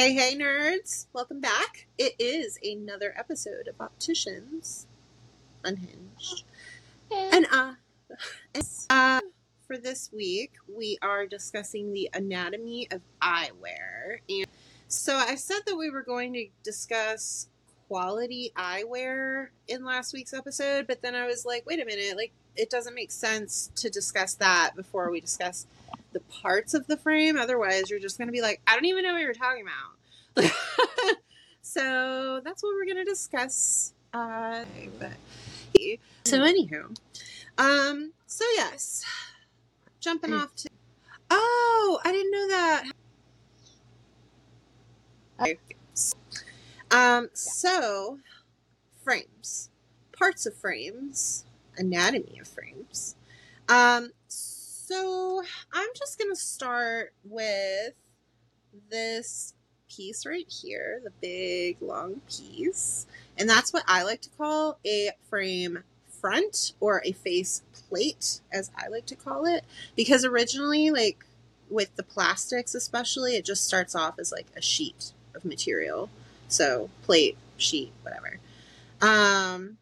Hey, hey, nerds! Welcome back. It is another episode of Opticians Unhinged. And uh, and, uh, for this week, we are discussing the anatomy of eyewear. And so I said that we were going to discuss quality eyewear in last week's episode, but then I was like, wait a minute, like it doesn't make sense to discuss that before we discuss the parts of the frame. Otherwise, you're just going to be like, I don't even know what you're talking about. so that's what we're going to discuss. Uh, but so anywho, um, so yes, jumping off to. Oh, I didn't know that. Um, so frames, parts of frames, anatomy of frames. Um, I'm just gonna start with this piece right here, the big long piece, and that's what I like to call a frame front or a face plate, as I like to call it, because originally, like with the plastics especially, it just starts off as like a sheet of material. So plate, sheet, whatever. Um,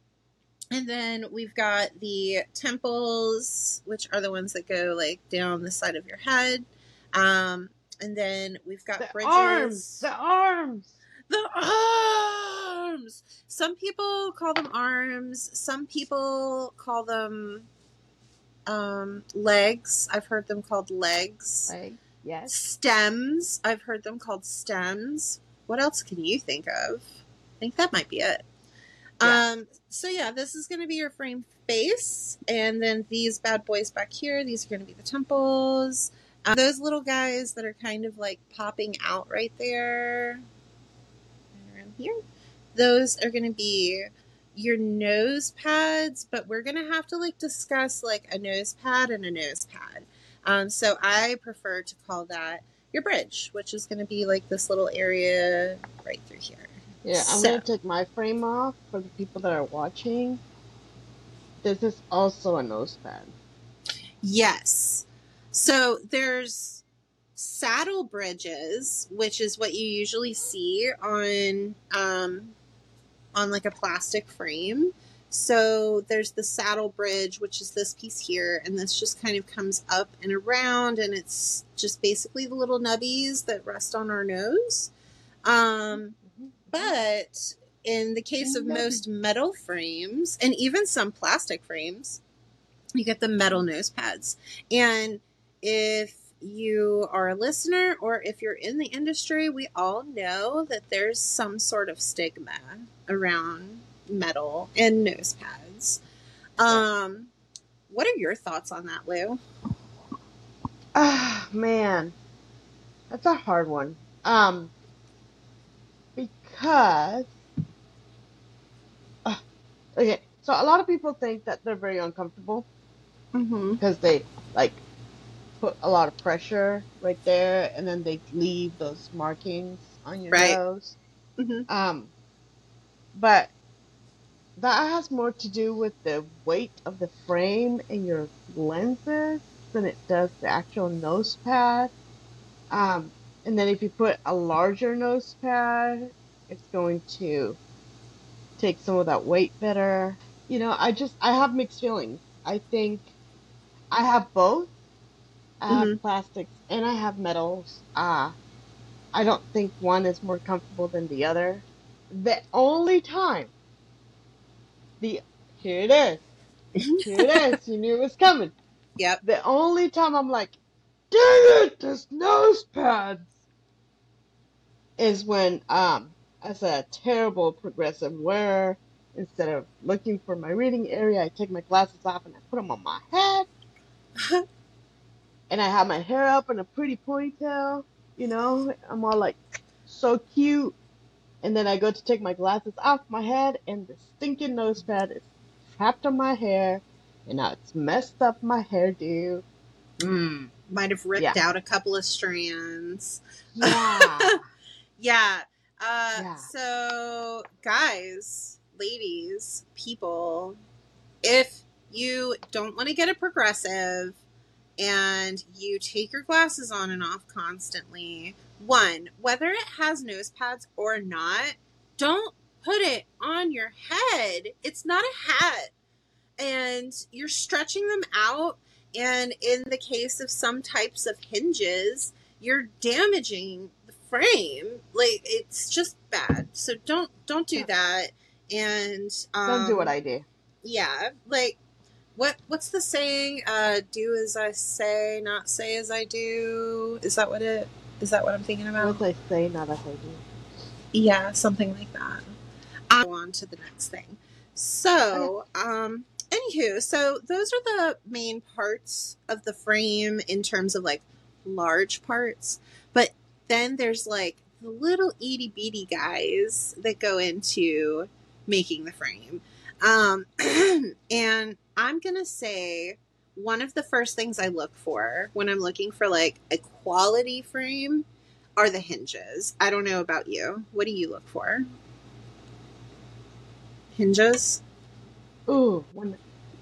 and then we've got the temples, which are the ones that go like down the side of your head. Um, and then we've got The bridges. arms, the arms. The arms. Some people call them arms. Some people call them um, legs. I've heard them called legs. Like yes, Stems. I've heard them called stems. What else can you think of? I think that might be it. Yeah. Um, so yeah, this is going to be your frame face, and then these bad boys back here. These are going to be the temples. Um, those little guys that are kind of like popping out right there, around here. Those are going to be your nose pads, but we're going to have to like discuss like a nose pad and a nose pad. Um, so I prefer to call that your bridge, which is going to be like this little area right through here. Yeah. I'm So- gonna take my frame off for the people that are watching. This is also a nose pad. Yes. So there's saddle bridges, which is what you usually see on um, on like a plastic frame. So there's the saddle bridge, which is this piece here, and this just kind of comes up and around, and it's just basically the little nubbies that rest on our nose. Um, but in the case of most metal frames, and even some plastic frames, you get the metal nose pads. And if you are a listener or if you're in the industry, we all know that there's some sort of stigma around metal and nose pads. Um, what are your thoughts on that, Lou? Ah, man, that's a hard one. Um, because Ah, okay, so a lot of people think that they're very uncomfortable Mm-hmm. because they like put a lot of pressure right there, and then they leave those markings on your Right. nose. Mm-hmm. Um, but that has more to do with the weight of the frame and your lenses than it does the actual nose pad. Um, and then if you put a larger nose pad, it's going to take some of that weight better. You know, I just I have mixed feelings. I think I have both. I have Mhm. plastics and I have metals. Uh, I don't think one is more comfortable than the other. The only time, the here it is, here it is. You knew it was coming. Yep. The only time I'm like, dang it, this nose pads, is when um as a terrible progressive wearer, instead of looking for my reading area, I take my glasses off and I put them on my head, and I have my hair up in a pretty ponytail. You know, I'm all like so cute. And then I go to take my glasses off my head, and the stinking nose pad is trapped on my hair, and now it's messed up my hairdo. Mm. Might have ripped Yeah. out a couple of strands. Yeah. Yeah. Uh, Yeah. So, guys, ladies, people, if you don't want to get a progressive, and you take your glasses on and off constantly, one, whether it has nose pads or not, don't put it on your head. It's not a hat. And you're stretching them out. And in the case of some types of hinges, you're damaging frame. Like it's just bad. So don't don't do that. And um, Don't do what I do. yeah, like what what's the saying? Uh, do as I say, not say as I do. Is that what it? Is that what I'm thinking about? What I say, not as I do. Yeah, something like that. I'll go on to the next thing. So, um, anywho, so those are the main parts of the frame in terms of like large parts. But then there's like the little itty bitty guys that go into making the frame. Um, and I'm gonna say one of the first things I look for when I'm looking for like a quality frame are the hinges. I don't know about you. What do you look for? Hinges? Ooh, when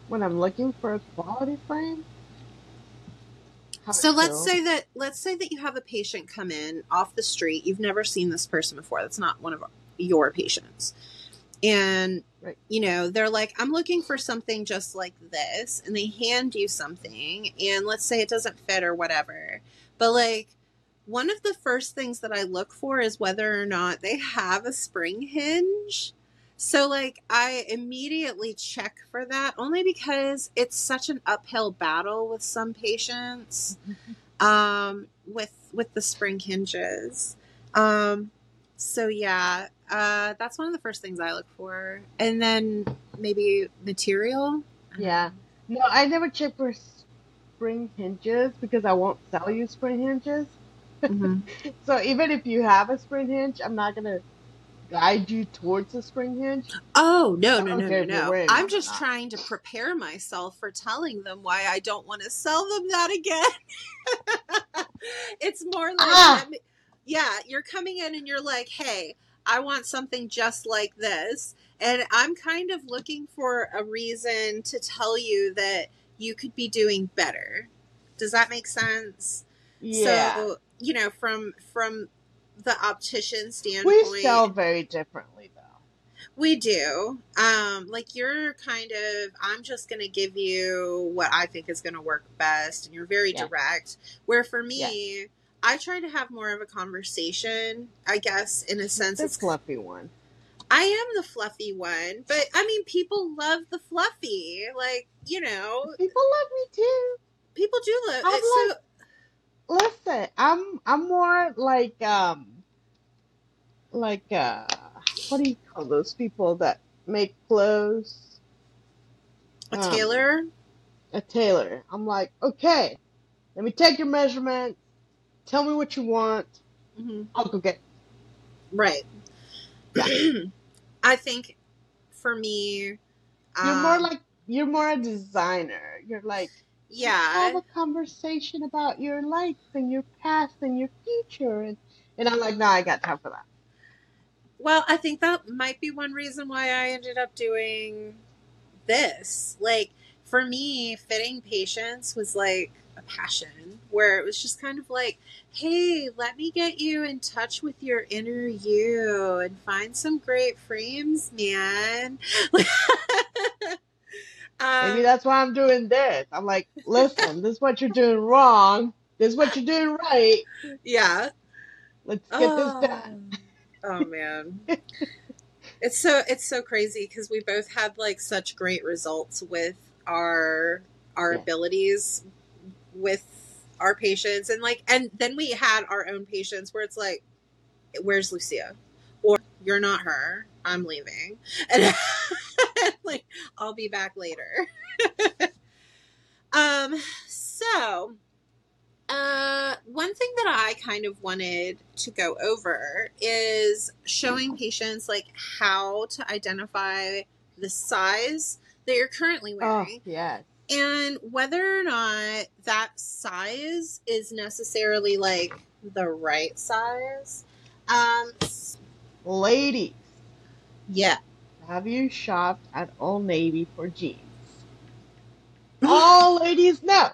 when I'm looking for a quality frame. So let's say that let's say that you have a patient come in off the street. You've never seen this person before. That's not one of your patients. And Right. you know, they're like, "I'm looking for something just like this." And they hand you something and let's say it doesn't fit or whatever. But like one of the first things that I look for is whether or not they have a spring hinge. So like I immediately check for that only because it's such an uphill battle with some patients um with with the spring hinges. Um so yeah, uh that's one of the first things I look for. And then maybe material. Yeah. No, I never check for spring hinges because I won't sell you spring hinges. Mhm. So even if you have a spring hinge, I'm not gonna guide you towards the spring hinge. Oh no no no no no! I'm just not. trying to prepare myself for telling them why I don't want to sell them that again. it's more like, Ah! yeah, you're coming in and you're like, hey, I want something just like this, and I'm kind of looking for a reason to tell you that you could be doing better. Does that make sense? Yeah. So you know, from from the optician standpoint, we sell very differently though. we do. Um, like you're kind of I'm just gonna give you what I think is gonna work best and you're very Yeah. direct. Where for me, I try to have more of a conversation, I guess, in a sense The it's fluffy one. I am the fluffy one, but I mean people love the fluffy. Like, you know, People love me too. people do love it. So Listen, I'm I'm more like um like uh what do you call those people that make clothes? a Um, tailor, a tailor. I'm like, okay, let me take your measurements. Tell me what you want. Mhm. I'll go get. right. I think for me You're more um, like you're more a designer. You're like yeah. have a conversation about your life and your past and your future and and I'm like, no, I got time for that. Well, I think that might be one reason why I ended up doing this. Like, for me, fitting patients was like a passion where it was just kind of like, hey, let me get you in touch with your inner you and find some great frames, man. Maybe um, that's why I'm doing this. I'm like, listen, this is what you're doing wrong. This is what you're doing right. yeah. Let's get this done. Oh man. it's so it's so crazy because we both had like such great results with our our Yeah. abilities with our patients and like and then we had our own patients where it's like where's Lucia or you're not her I'm leaving and like I'll be back later um so uh, one thing that I kind of wanted to go over is showing patients like how to identify the size that you're currently Oh, wearing yes. and whether or not that size is necessarily like the right size. Um, Ladies, yeah. Have you shopped at Old Navy for jeans? All ladies know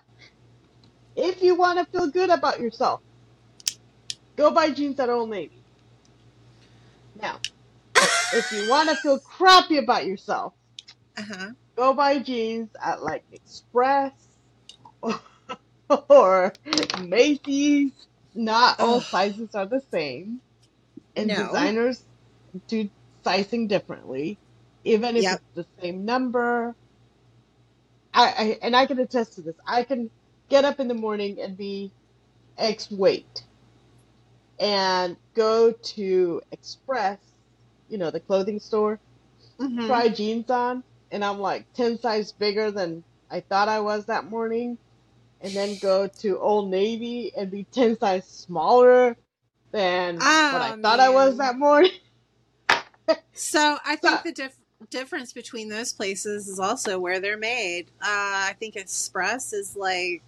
If you want to feel good about yourself, go buy jeans at Old Navy. Now, if you want to feel crappy about yourself, Uh-huh. go buy jeans at like Express or Macy's. Not all Ugh. sizes are the same, and No. designers do sizing differently, even if Yep. it's the same number. I, I and I can attest to this. I can get up in the morning and be X weight, and go to Express, you know, the clothing store, Mhm. try jeans on, and I'm like 10 size bigger than I thought I was that morning, and then go to Old Navy and be 10 size smaller than what I Oh, thought I was that morning. So I think the dif- difference between those places is also where they're made. Uh, I think Express is like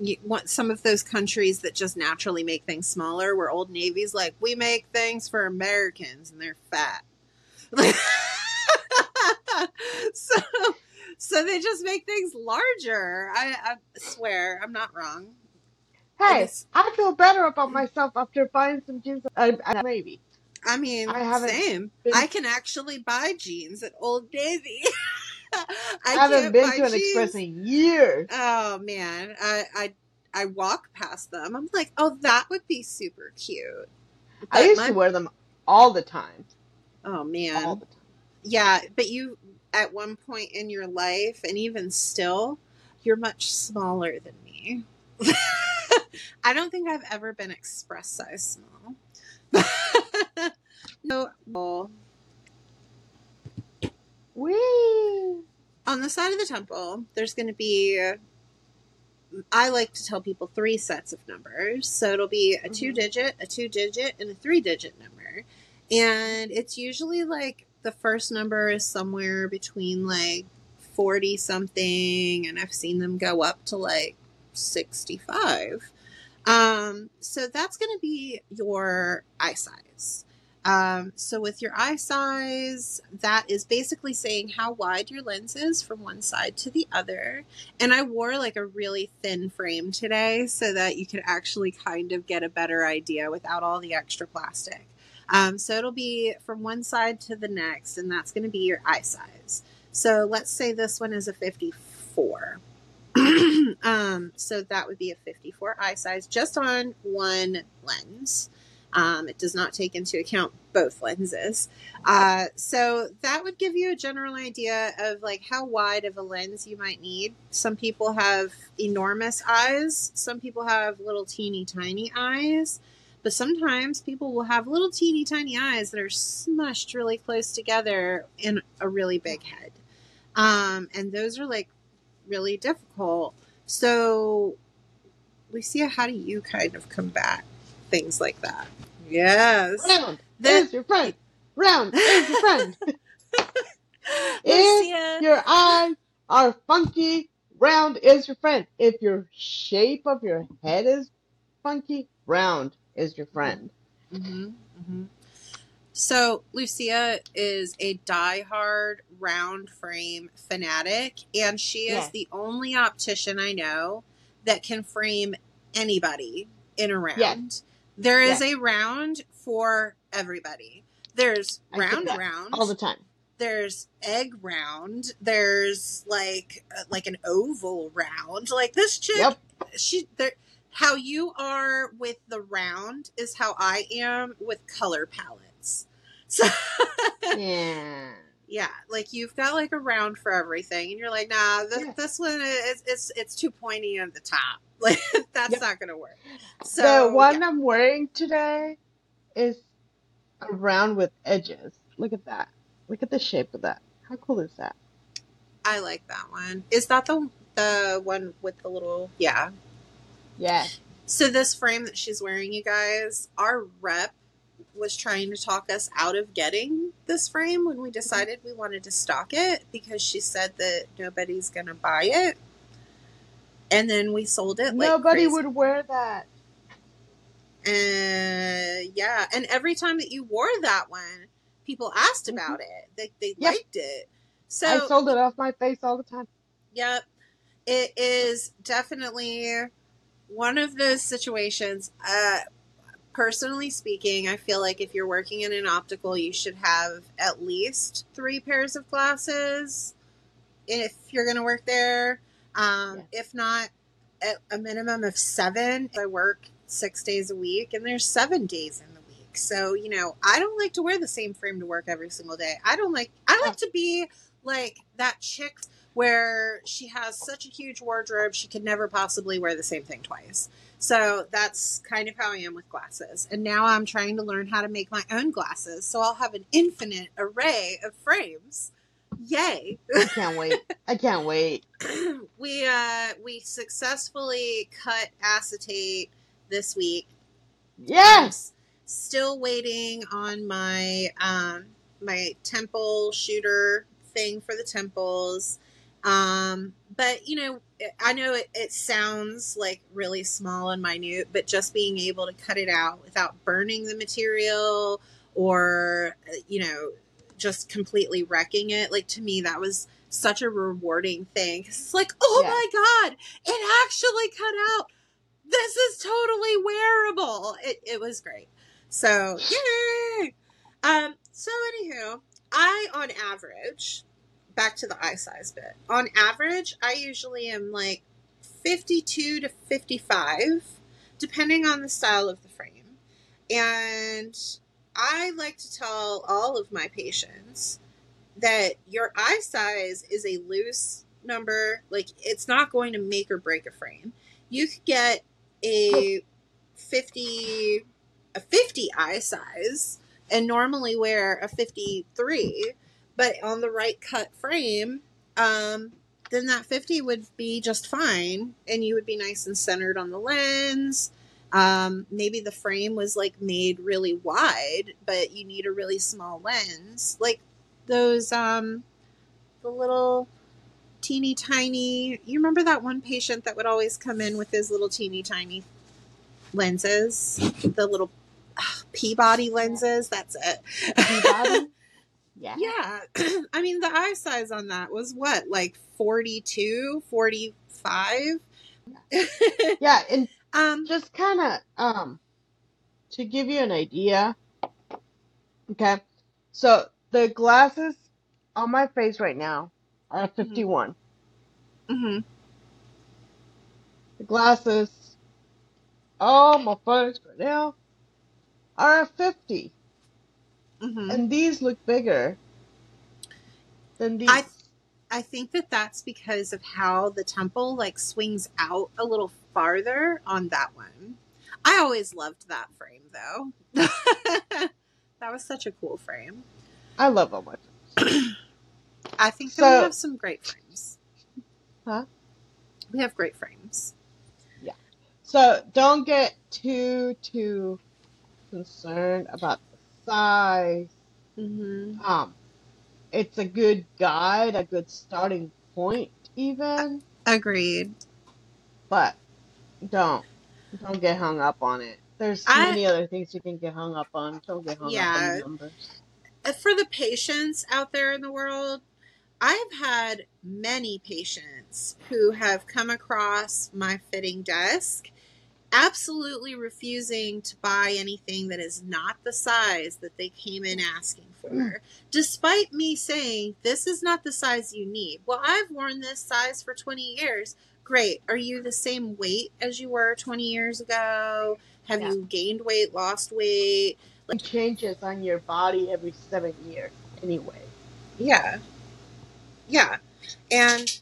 you want some of those countries that just naturally make things smaller. Where Old Navy's like we make things for Americans and they're fat. so so they just make things larger. I, I swear I'm not wrong. I hey, guess I feel better about myself after buying some jeans at at Navy. I mean I haven't same. been I can actually buy jeans at Old Navy. I I haven't been to an Express in years. Oh man, I I I walk past them. I'm like, oh, that would be super cute. I But used to wear them all the time. oh man, time. yeah. But you, at one point in your life, and even still, you're much smaller than me. I don't think I've ever been express size small. no, well, Whee! on the side of the temple, there's going to be. I like to tell people three sets of numbers. So it'll be a two Mhm. digit, a two digit, and a three digit number. And it's usually like the first number is somewhere between like 40 something, and I've seen them go up to like 65. Um, so that's going to be your eye size. Um, so with your eye size, that is basically saying how wide your lens is from one side to the other. And I wore like a really thin frame today so that you could actually kind of get a better idea without all the extra plastic. Um, so it'll be from one side to the next, and that's going to be your eye size. So let's say this one is a 54. um, so that would be a 54 eye size just on one lens. Um, it does not take into account both lenses. Uh, so that would give you a general idea of like how wide of a lens you might need. Some people have enormous eyes. Some people have little teeny tiny eyes. But sometimes people will have little teeny tiny eyes that are smushed really close together in a really big head. Um, and those are like really difficult. So, Lucia, how do you kind of combat things like that? Yes. Round The, is your friend. Round is your friend. if Lucia. your eyes are funky, round is your friend. If your shape of your head is funky, round is your friend. hmm hmm So, Lucia is a die-hard round frame fanatic, and she is Yes. the only optician I know that can frame anybody in a round. There is Yes. a round for everybody. There's round round. all the time. there's egg round. There's like uh, like an oval round. Like this chick, Yep. she there. How you are with the round is how I am with color palettes. So Yeah. yeah, like you've got like a round for everything, and you're like, nah, this, Yeah. this one is it's it's too pointy at the top. Like that's Yep. not gonna work. So the one yeah, I'm wearing today is a round with edges. Look at that. Look at the shape of that. How cool is that? I like that one. Is that the the one with the little yeah? Yeah. So this frame that she's wearing, you guys, our rep was trying to talk us out of getting this frame when we decided we wanted to stock it because she said that nobody's gonna buy it. And then we sold it like Nobody crazy. would wear that. Uh, yeah, and every time that you wore that one, people asked about it. They they Yep. liked it. So I sold it off my face all the time. Yep. it is definitely one of those situations. Uh, personally speaking, I feel like if you're working in an optical, you should have at least three pairs of glasses if you're going to work there. Um, Yeah. If not, at a minimum of seven. I work six days a week, and there's seven days in the week. So, you know, I don't like to wear the same frame to work every single day. I don't like, I like to be like that chick where she has such a huge wardrobe, she could never possibly wear the same thing twice. So that's kind of how I am with glasses. And now I'm trying to learn how to make my own glasses. So I'll have an infinite array of frames. Yay. I can't wait. I can't wait. we uh we successfully cut acetate this week. I'm Yes. still waiting on my um my temple shooter thing for the temples. Um but you know, I know it, it sounds like really small and minute, but just being able to cut it out without burning the material or uh, you know, just completely wrecking it, like to me that was such a rewarding thing. 'Cause It's like, oh Yeah. my god, it actually cut out this is totally wearable. It, it was great. So, yay! Um, so, anywho, I, on average, back to the eye size bit, on average, I usually am like 52 to 55, depending on the style of the frame. And I like to tell all of my patients that your eye size is a loose number. Like, it's not going to make or break a frame. You could get a 50 a 50 eye size and normally wear a 53 but on the right cut frame um then that 50 would be just fine and you would be nice and centered on the lens. Um maybe the frame was like made really wide but you need a really small lens. Like those um the little teeny tiny you remember that one patient that would always come in with his little teeny tiny lenses? The little ah, peabody lenses? That's it. Peabody? Yeah. yeah i mean the eye size on that was what like 42 45 Yeah, and um just kind of um to give you an idea. Okay, so the glasses on my face right now are a 51. mhm. The glasses on my face right now are 50, Mhm. and these look bigger than these. I- I think that that's because of how the temple like swings out a little farther on that one. I always loved that frame though. that was such a cool frame. I love them. I think that So- we have some great frames. Huh? We have great frames. Yeah. So don't get too too concerned about size. Mm-hmm. Um, it's a good guide, a good starting point, even. Agreed. But don't don't get hung up on it. There's I- many other things you can get hung up on. Don't get hung up Yeah. on numbers. Uh, For the patients out there in the world, I've had many patients who have come across my fitting desk absolutely refusing to buy anything that is not the size that they came in asking for, despite me saying, This is not the size you need. Well, I've worn this size for 20 years. Great. Are you the same weight as you were 20 years ago? Have Yeah. you gained weight, lost weight? It changes on your body every seven years, anyway. Yeah. Yeah. And,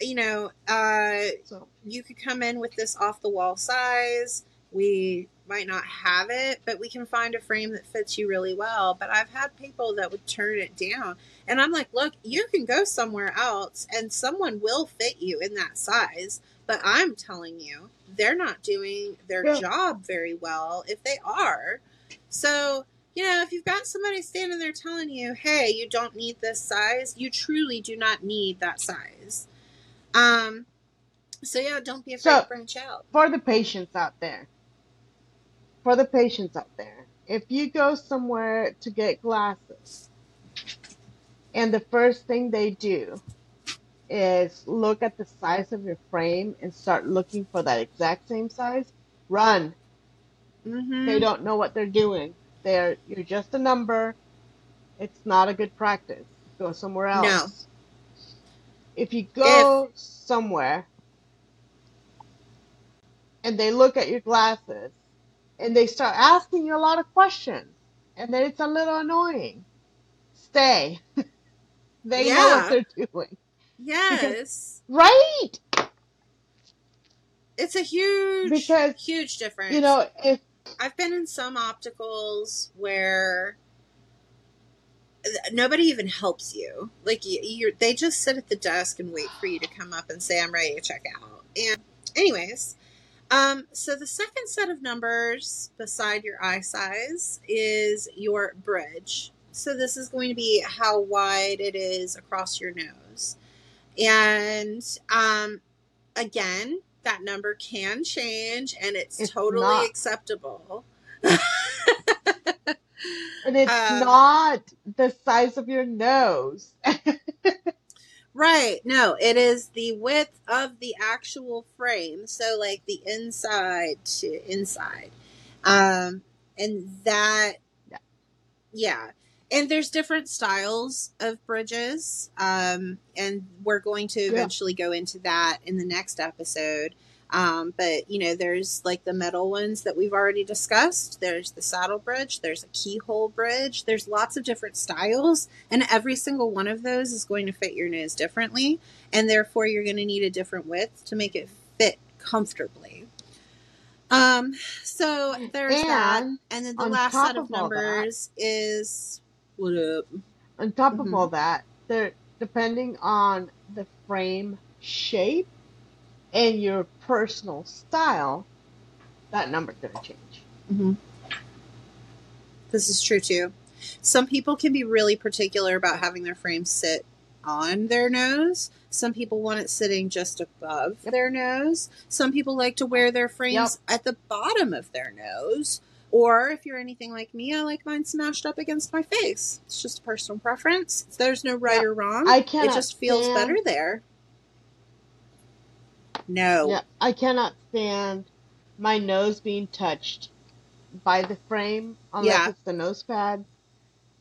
you know, uh, So you could come in with this off the wall size. We might not have it, but we can find a frame that fits you really well. But I've had people that would turn it down. And I'm like, look, you can go somewhere else and someone will fit you in that size. But I'm telling you, they're not doing their Yeah. job very well if they are. So, you know, if you've got somebody standing there telling you, hey, you don't need this size, you truly do not need that size. Um, so yeah, don't be afraid So- to branch out. for the patients out there, for the patients out there, if you go somewhere to get glasses, and the first thing they do is look at the size of your frame and start looking for that exact same size, run. They Mm-hmm. don't know what they're doing. They're you're just a number. It's not a good practice. Go somewhere No. else. If you If go somewhere and they look at your glasses and they start asking you a lot of questions and then it's a little annoying. Stay. They know what they're doing. Because yes, right? it's a huge, Because huge difference. you know, if I've been in some opticals where nobody even helps you. Like you, you're, they just sit at the desk and wait for you to come up and say, "I'm ready to check out." And, anyways, um, so the second set of numbers beside your eye size is your bridge. So this is going to be how wide it is across your nose, and um, again, that number can change, and it's it's totally not acceptable. and it's um, not the size of your nose. Right. No, it is the width of the actual frame. So like the inside to inside. Um and that Yeah. yeah. And there's different styles of bridges. Um and we're going to Yeah. eventually go into that in the next episode. Um, but you know, there's like the metal ones that we've already discussed. There's the saddle bridge. There's a keyhole bridge. There's lots of different styles, and every single one of those is going to fit your nose differently, and therefore you're going to need a different width to make it fit comfortably. Um, so there's that, And and then the last set of of numbers is what up? on top of hmm all that, there depending on the frame shape and your personal style, that number's gonna change. hmm This is true too. Some people can be really particular about having their frame sit on their nose. Some people want it sitting just above Yep. their nose. Some people like to wear their Yep. frames at the bottom of their nose. Or if you're anything like me, I like mine smashed up against my face. It's just a personal preference. There's no right Yeah. or wrong. I can't. It just feels better there. No. yeah, I cannot stand my nose being touched by the frame unless Yeah. it's the nose pad.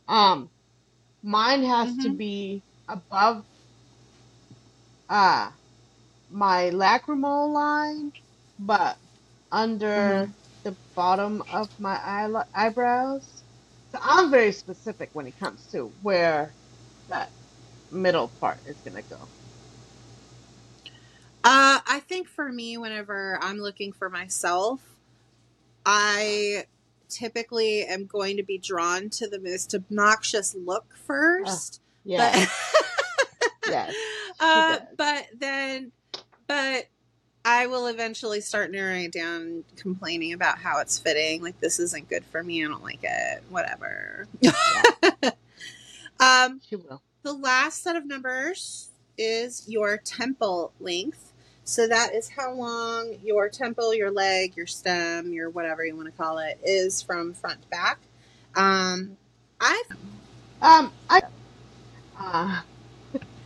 Um, mine has to hmm be above uh my lacrimal line, but under hmm the bottom of my eye- eyebrows. So I'm very specific when it comes to where that middle part is gonna go. Uh, I think for me, whenever I'm looking for myself, I typically am going to be drawn to the most obnoxious look Uh, first, but yes, yes, uh, but then, but I will eventually start narrowing it down, complaining about how it's fitting. Like this isn't good for me. I don't like it. Whatever. Yeah, um, she will. the last set of numbers is your temple length. So that is how long your temple, your leg, your stem, your whatever you want to call it, is from front to back. Um, I've Um, I uh,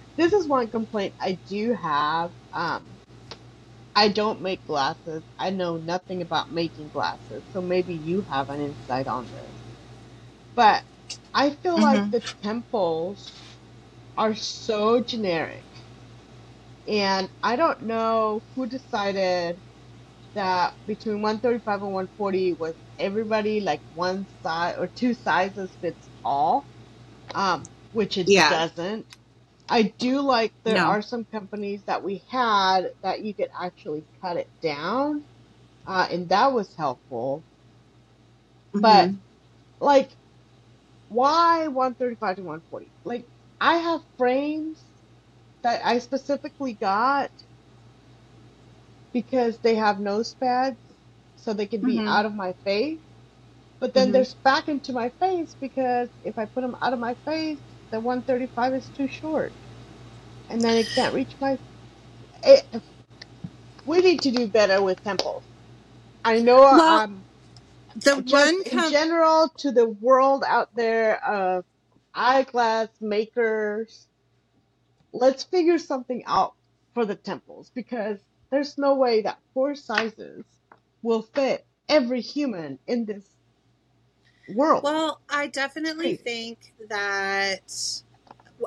this is one complaint I do have. Um, I don't make glasses. I know nothing about making glasses, so maybe you have an insight on this. But I feel like Mhm. the temples are so generic. And I don't know who decided that between 135 and 140 was everybody like one size or two sizes fits all, um, which it yeah doesn't. I do like there no are some companies that we had that you could actually cut it down, uh, and that was helpful. But hmm like, why 135 to 140? Like, I have frames that I specifically got because they have nose pads so they can be hmm out of my face. But then hmm there's back into my face because if I put them out of my face, the 135 is too short. And then it can't reach my. It, we need to do better with temples. I know well I'm the one in general to the world out there of eyeglass makers let's figure something out for the temples because there's no way that four sizes will fit every human in this world. Well, I definitely think that That's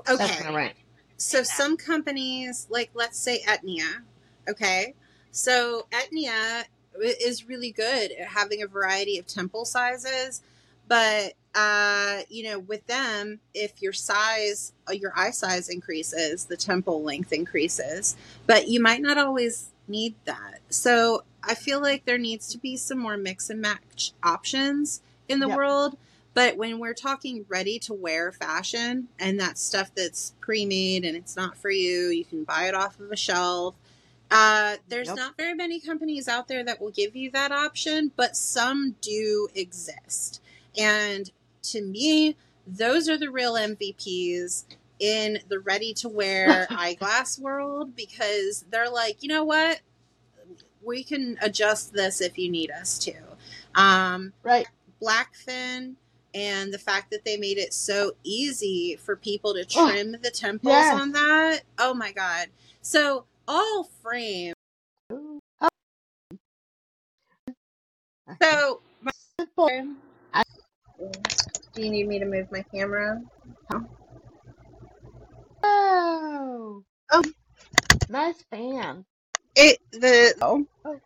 okay. right. So some companies, like let's say Etnia, okay. So Etnia is really good at having a variety of temple sizes, but uh, you know, with them, if your size, uh, your eye size increases, the temple length increases, but you might not always need that. So I feel like there needs to be some more mix and match options in the Yep. world. But when we're talking ready to wear fashion and that stuff that's pre made and it's not for you, you can buy it off of a shelf. Uh, there's Yep. not very many companies out there that will give you that option, but some do exist. And to me, those are the real MVPs in the ready to wear eyeglass world because they're like, you know what? We can adjust this if you need us to. Um, Right. Blackfin and the fact that they made it so easy for people to Oh, trim the temples on that. Oh my god. So all frame. So Simple. Do you need me to move my camera? Oh. Oh. Nice fan. It the oh, Okay.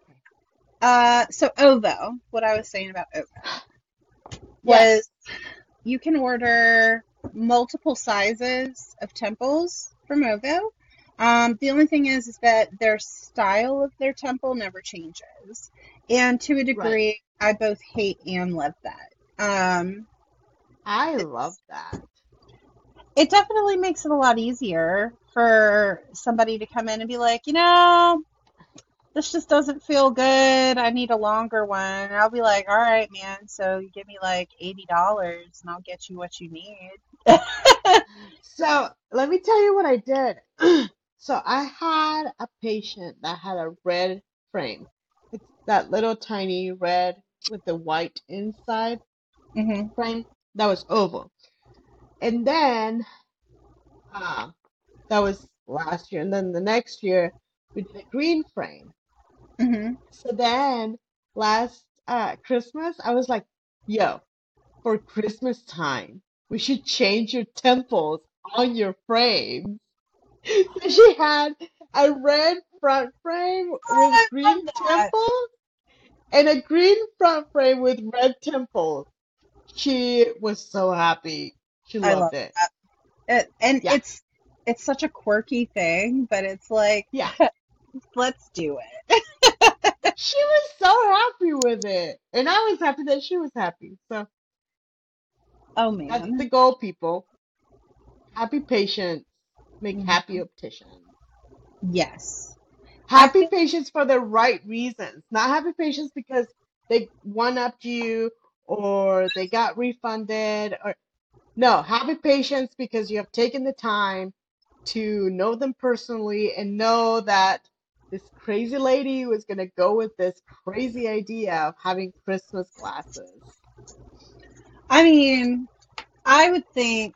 uh so Ovvo, what I was saying about Ovvo Yes. was you can order multiple sizes of temples from Ovvo. Um, the only thing is, is that their style of their temple never changes, and to a degree, I both hate and love that. Um, I love that. it definitely makes it a lot easier for somebody to come in and be like, you know, this just doesn't feel good. I need a longer one. And I'll be like, all right, man. So you give me like eighty dollars, and I'll get you what you need. So let me tell you what I did. so I had a patient that had a red frame. It's that little tiny red with the white inside hmm frame that was oval. And then uh, that was last year. And then the next year we did a green frame. hmm So then last uh, Christmas I was like, yo, for Christmas time, we should change your temples on your frame. So she had a red front frame with I green temples and a green front frame with red temples. She was so happy. She I love loved it. it, and Yeah. it's it's such a quirky thing, but it's like, Yeah. let's do it. She was so happy with it. And I was happy that she was happy. So Oh that's man, the goal, people. Happy patients make Mhm. happy opticians. yes. Happy think patients for the right reasons, not happy patients because they one upped you or they got refunded or no, happy patients because you have taken the time to know them personally and know that this crazy lady was going to go with this crazy idea of having Christmas glasses. I mean, I would think.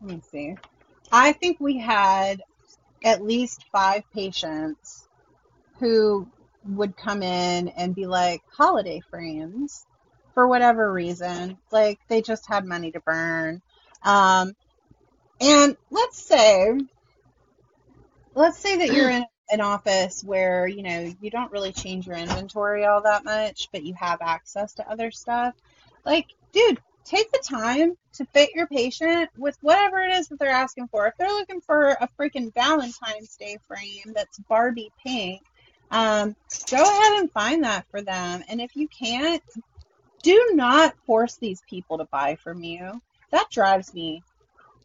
Let me see. I think we had at least five patients who would come in and be like holiday frames for whatever reason. Like they just had money to burn. Um, and let's say, let's say that you're in an office where, you know, you don't really change your inventory all that much, but you have access to other stuff. Like, dude, take the time to fit your patient with whatever it is that they're asking for. If they're looking for a freaking Valentine's Day frame that's Barbie pink, um, go ahead and find that for them. And if you can't, do not force these people to buy from you. That drives me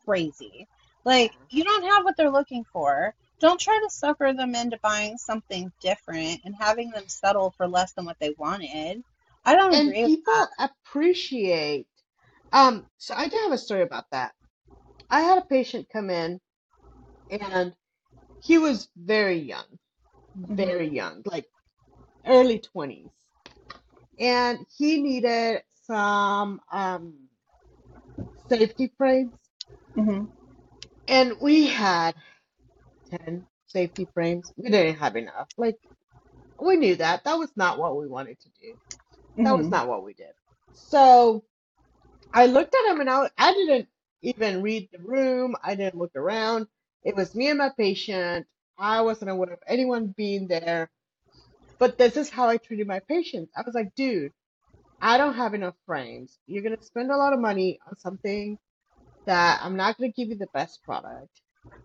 crazy. Like, you don't have what they're looking for. Don't try to sucker them into buying something different and having them settle for less than what they wanted. I don't And agree with people appreciate. Um, so I do have a story about that. I had a patient come in and he was very young, Mhm. very young, like early 20s. And he needed some um, safety frames. Mhm. And we had 10 safety frames. We didn't have enough. Like, we knew that. That was not what we wanted to do. That was Mhm. not what we did. So I looked at him and I, I didn't even read the room. I didn't look around. It was me and my patient. I wasn't aware of anyone being there. But this is how I treated my patients. I was like, dude, I don't have enough frames. You're going to spend a lot of money on something that I'm not going to give you the best product.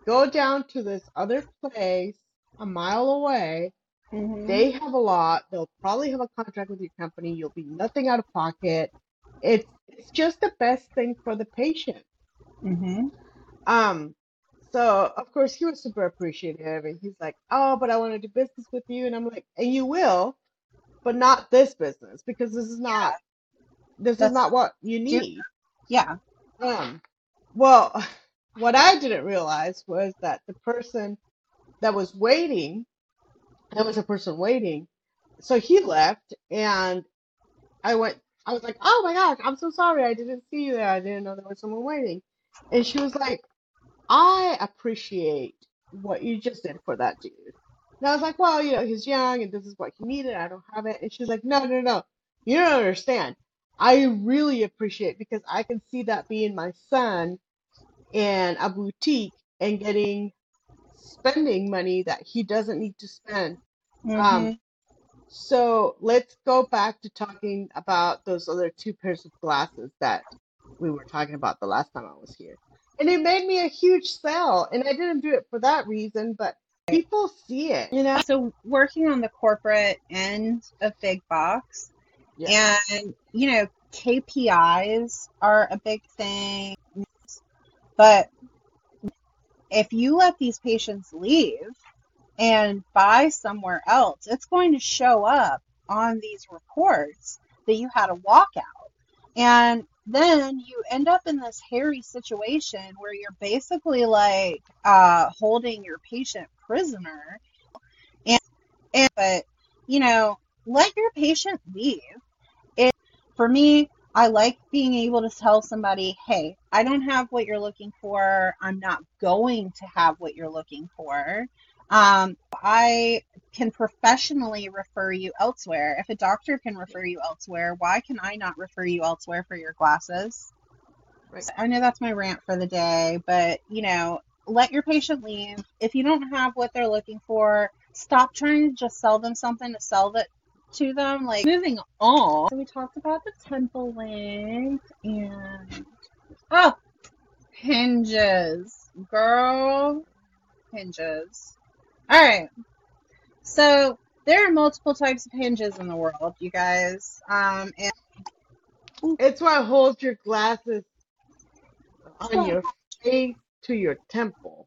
Go down to this other place a mile away. Mhm. They have a lot. They'll probably have a contract with your company. You'll be nothing out of pocket. It's it's just the best thing for the patient. Mhm. Um, so of course he was super appreciative and he's like, Oh, but I want to do business with you. And I'm like, and you will, but not this business because this is not this is not what you you- need. yeah. Um, well, what I didn't realize was that the person that was waiting, there was a person waiting. So he left and I went, I was like, oh my gosh, I'm so sorry. I didn't see you there. I didn't know there was someone waiting. And she was like, I appreciate what you just did for that dude. And I was like, well, you know, he's young and this is what he needed. I don't have it. And she's like, no, no, no. You don't understand. I really appreciate because I can see that being my son in a boutique and getting spending money that he doesn't need to spend. Mhm. Um, so let's go back to talking about those other two pairs of glasses that we were talking about the last time I was here. And it made me a huge sell. And I didn't do it for that reason, but people see it, you know? So working on the corporate end of big box, Yeah. and you know KPIs are a big thing, but if you let these patients leave and buy somewhere else, it's going to show up on these reports that you had a walkout. And then you end up in this hairy situation where you're basically like uh, holding your patient prisoner. And, and but you know, let your patient leave. It for me, I like being able to tell somebody, "Hey, I don't have what you're looking for. I'm not going to have what you're looking for." Um, I can professionally refer you elsewhere. If a doctor can refer you elsewhere, why can I not refer you elsewhere for your glasses? Right. I know that's my rant for the day, but you know, let your patient leave. If you don't have what they're looking for, stop trying to just sell them something to sell it to them. Like moving on. So we talked about the temple length and oh hinges. Girl hinges. Alright. So there are multiple types of hinges in the world, you guys. Um and It's what holds your glasses on your face to your temple,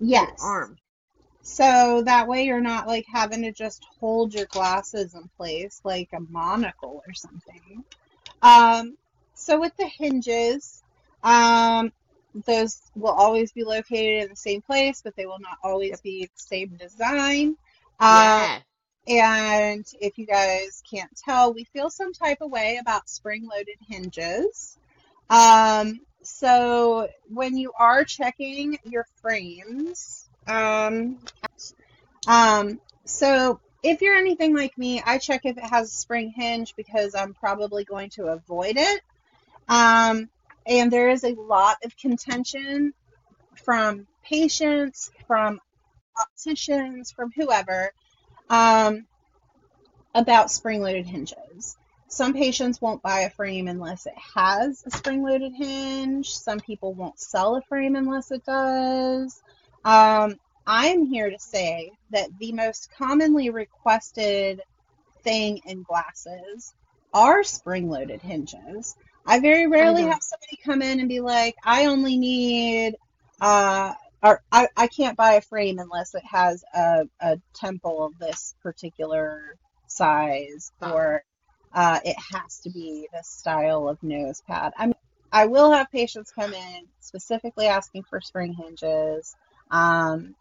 your yes. arm. So that way you're not like having to just hold your glasses in place like a monocle or something. Um, so with the hinges, um, those will always be located in the same place, but they will not always be the same design. Um, Yeah. and if you guys can't tell, we feel some type of way about spring-loaded hinges. Um, so when you are checking your frames, um, um, so if you're anything like me, I check if it has a spring hinge because I'm probably going to avoid it. Um, and there is a lot of contention from patients, from opticians, from whoever, um, about spring-loaded hinges. Some patients won't buy a frame unless it has a spring-loaded hinge. Some people won't sell a frame unless it does. Um, I'm here to say that the most commonly requested thing in glasses are spring-loaded hinges. I very rarely know. have somebody come in and be like, I only need, uh, or I, I can't buy a frame unless it has a, a temple of this particular size or uh, it has to be this style of nose pad. I mean, I will have patients come in specifically asking for spring hinges. Um,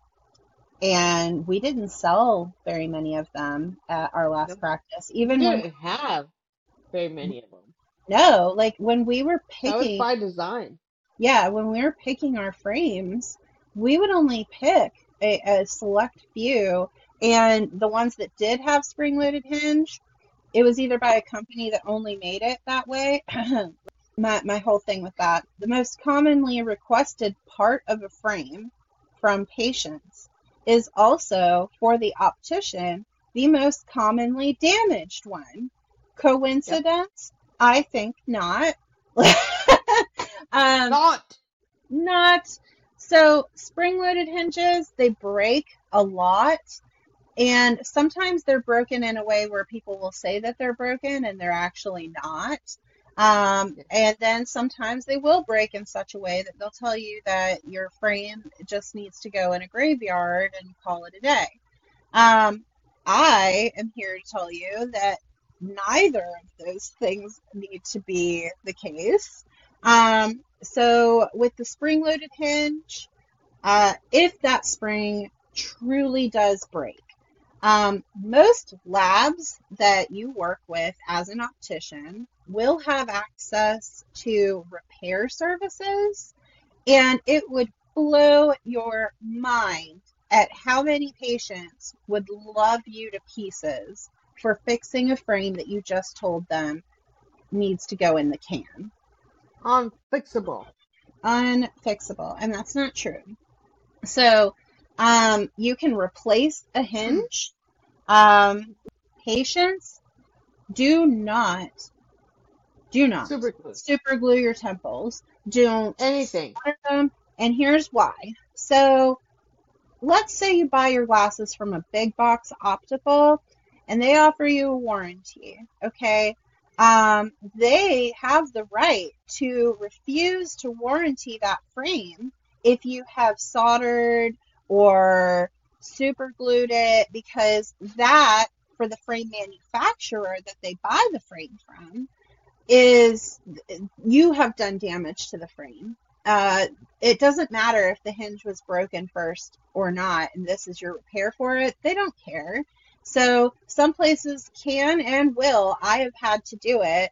and we didn't sell very many of them at our last practice. Even when didn't have very many of them. No, like when we were That was picking, by design. yeah, when we were picking our frames, we would only pick a, a select few, and the ones that did have spring-loaded hinge, it was either by a company that only made it that way. my my whole thing with that, the most commonly requested part of a frame from patients is also for the optician the most commonly damaged one. Coincidence? I think not. um, Not. not so spring loaded hinges they break a lot and sometimes they're broken in a way where people will say that they're broken and they're actually not um, and then sometimes they will break in such a way that they'll tell you that your frame just needs to go in a graveyard and call it a day um, i am here to tell you that neither of those things need to be the case. Um, so with the spring loaded hinge, uh, if that spring truly does break, um, most labs that you work with as an optician will have access to repair services, and it would blow your mind at how many patients would love you to pieces for fixing a frame that you just told them needs to go in the can Unfixable. unfixable, and that's not true. So, um, you can replace a hinge. Um, patients do not, do not Super glue. super glue your temples. Don't Anything. them, and here's why. So, let's say you buy your glasses from a big box optical, and they offer you a warranty. Okay, um, they have the right to refuse to warranty that frame if you have soldered or super glued it because that for the frame manufacturer that they buy the frame from is you have done damage to the frame. Uh, it doesn't matter if the hinge was broken first or not, and this is your repair for it. They don't care. So some places can and will, I have had to do it,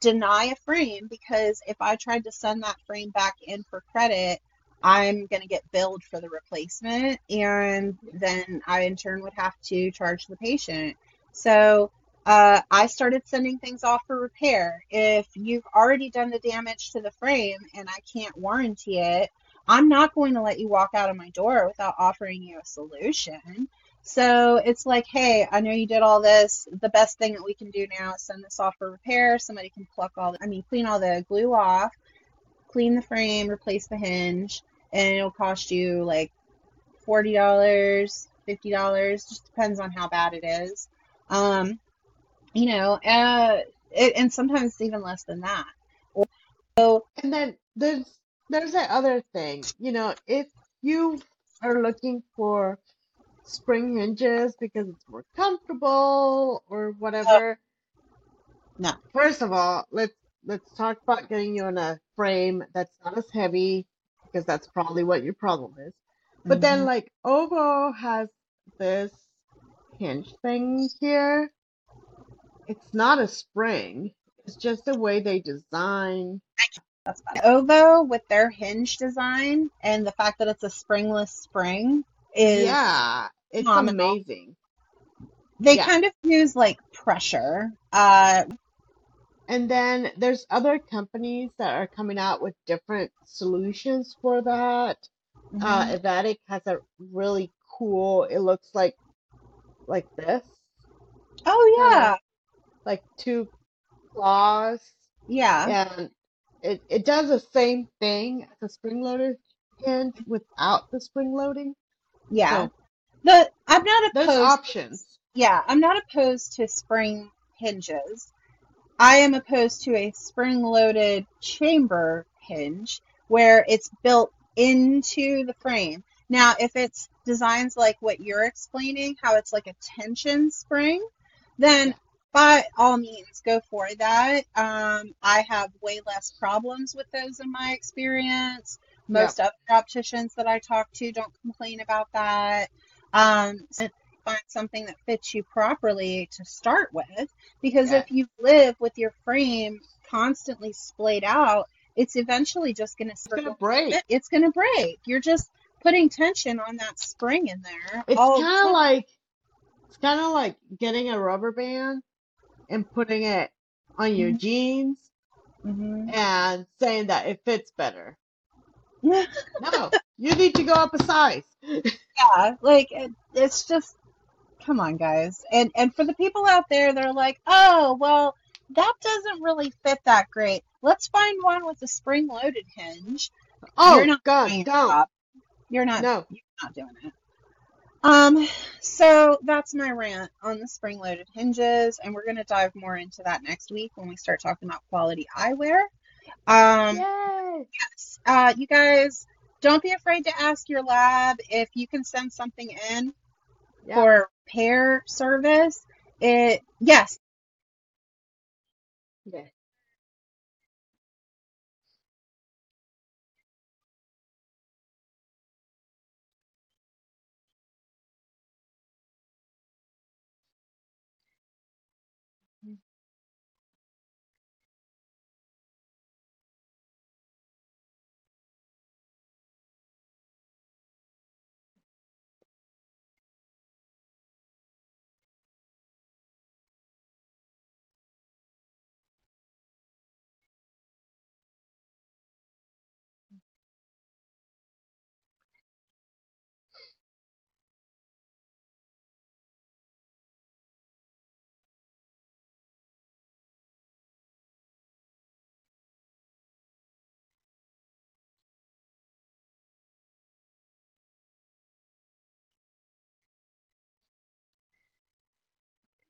deny a frame because if I tried to send that frame back in for credit, I'm going to get billed for the replacement and then I in turn would have to charge the patient. So uh, I started sending things off for repair. If you've already done the damage to the frame and I can't warranty it, I'm not going to let you walk out of my door without offering you a solution. So it's like, hey, I know you did all this. The best thing that we can do now is send this off for repair. Somebody can pluck all the, I mean, clean all the glue off, clean the frame, replace the hinge, and it'll cost you like $40, $50, just depends on how bad it is. Um, you know, uh, it, and sometimes it's even less than that. So, And then there's there's that other thing. You know, if you are looking for spring hinges because it's more comfortable or whatever, no. first of all, let's let's talk about getting you in a frame that's not as heavy because that's probably what your problem is. But then Mhm. like Ovvo has this hinge thing here. It's not a spring. It's just the way they design. That's. Ovvo with their hinge design and the fact that it's a springless spring is Yeah, it's phenomenal. amazing. they Yeah. kind of use like pressure. Uh, And then there's other companies that are coming out with different solutions for that. Uh, mhm. Evatic has a really cool, it looks like like this, oh yeah, of like two claws, yeah, and it, it does the same thing as a spring loader hinge without the spring loading. yeah. So The I'm not opposed. options. Yeah, I'm not opposed to spring hinges. I am opposed to a spring-loaded chamber hinge where it's built into the frame. Now, if it's designs like what you're explaining, how it's like a tension spring, then by all means go for that. Um, I have way less problems with those in my experience. Yeah. Most other opticians that I talk to don't complain about that. Um, so find something that fits you properly to start with because Yeah. if you live with your frame constantly splayed out, it's eventually just going to break. it's going to break. You're just putting tension on that spring in there It's kind of like it's kind of like getting a rubber band and putting it on your Mhm. jeans Mhm. and saying that it fits better. No, you need to go up a size. yeah, like it, it's just come on, guys. And and for the people out there they're like, oh well, that doesn't really fit that great. Let's find one with a spring-loaded hinge. Oh You're not God, don't. You're not. No. You're not doing it. Um, so that's my rant on the spring-loaded hinges, and we're gonna dive more into that next week when we start talking about quality eyewear. Um, yes, uh, you guys, don't be afraid to ask your lab if you can send something in Yeah. for repair service. It yes, Yeah.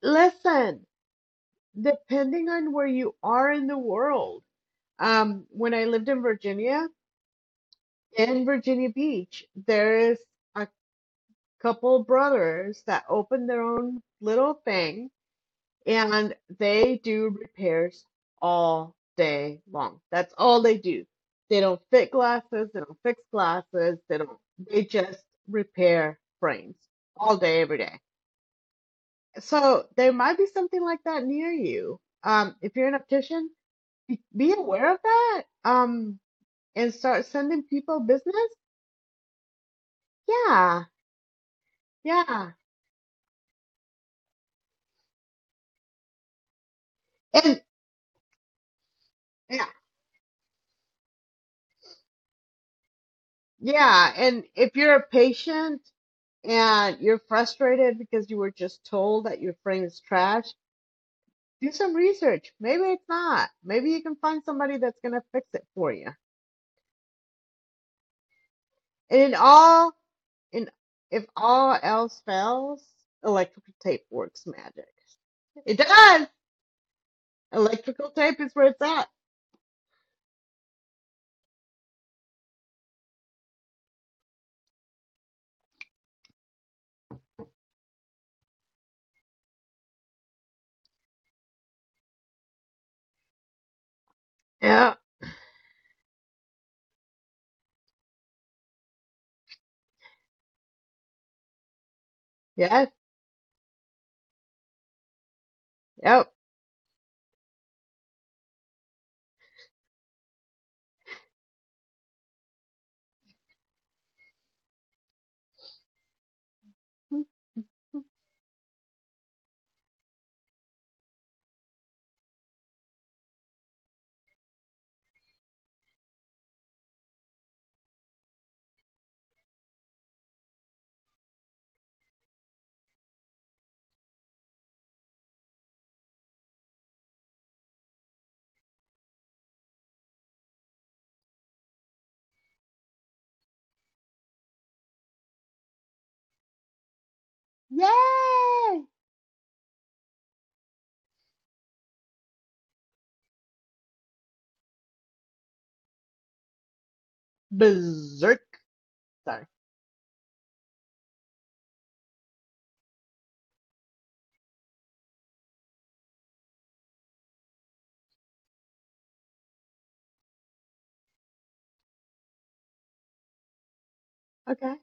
Listen, depending on where you are in the world, um, when I lived in Virginia, in Virginia Beach, there is a couple brothers that opened their own little thing and they do repairs all day long. That's all they do. They don't fit glasses, they don't fix glasses, they don't, they just repair frames all day, every day. So there might be something like that near you. Um, if you're an optician, be, aware of that. Um, and start sending people business. Yeah, yeah. And yeah, yeah. And if you're a patient and you're frustrated because you were just told that your frame is trash, do some research. Maybe it's not. Maybe you can find somebody that's gonna fix it for you. And in all, in if all else fails, electrical tape works magic. It does. Electrical tape is where it's at. Yeah. Yes. Yep. Yay! Berserk. Sorry. Okay.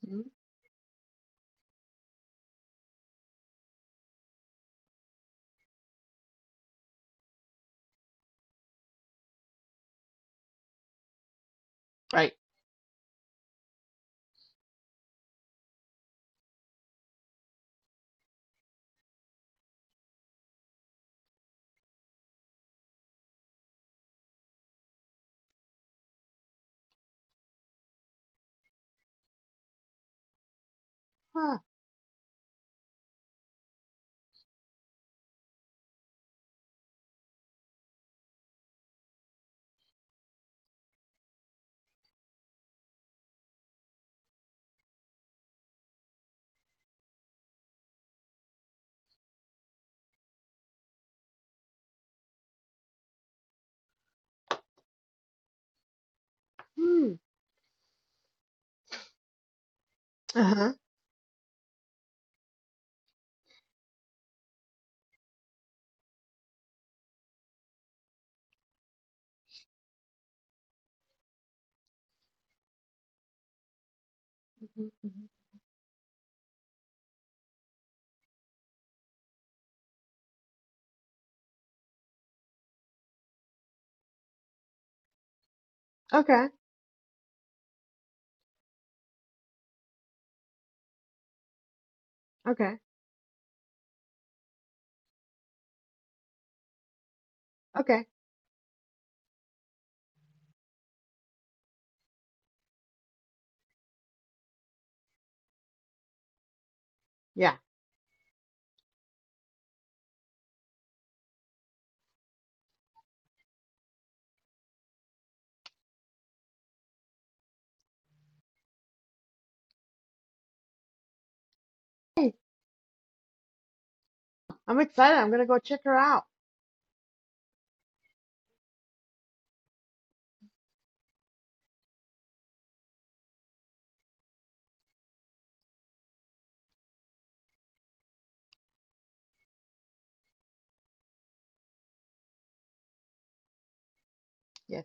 Hmm Right. Huh. Hmm. Uh-huh. Okay. Okay. Okay. Yeah. I'm excited. I'm gonna go check her out. Yes.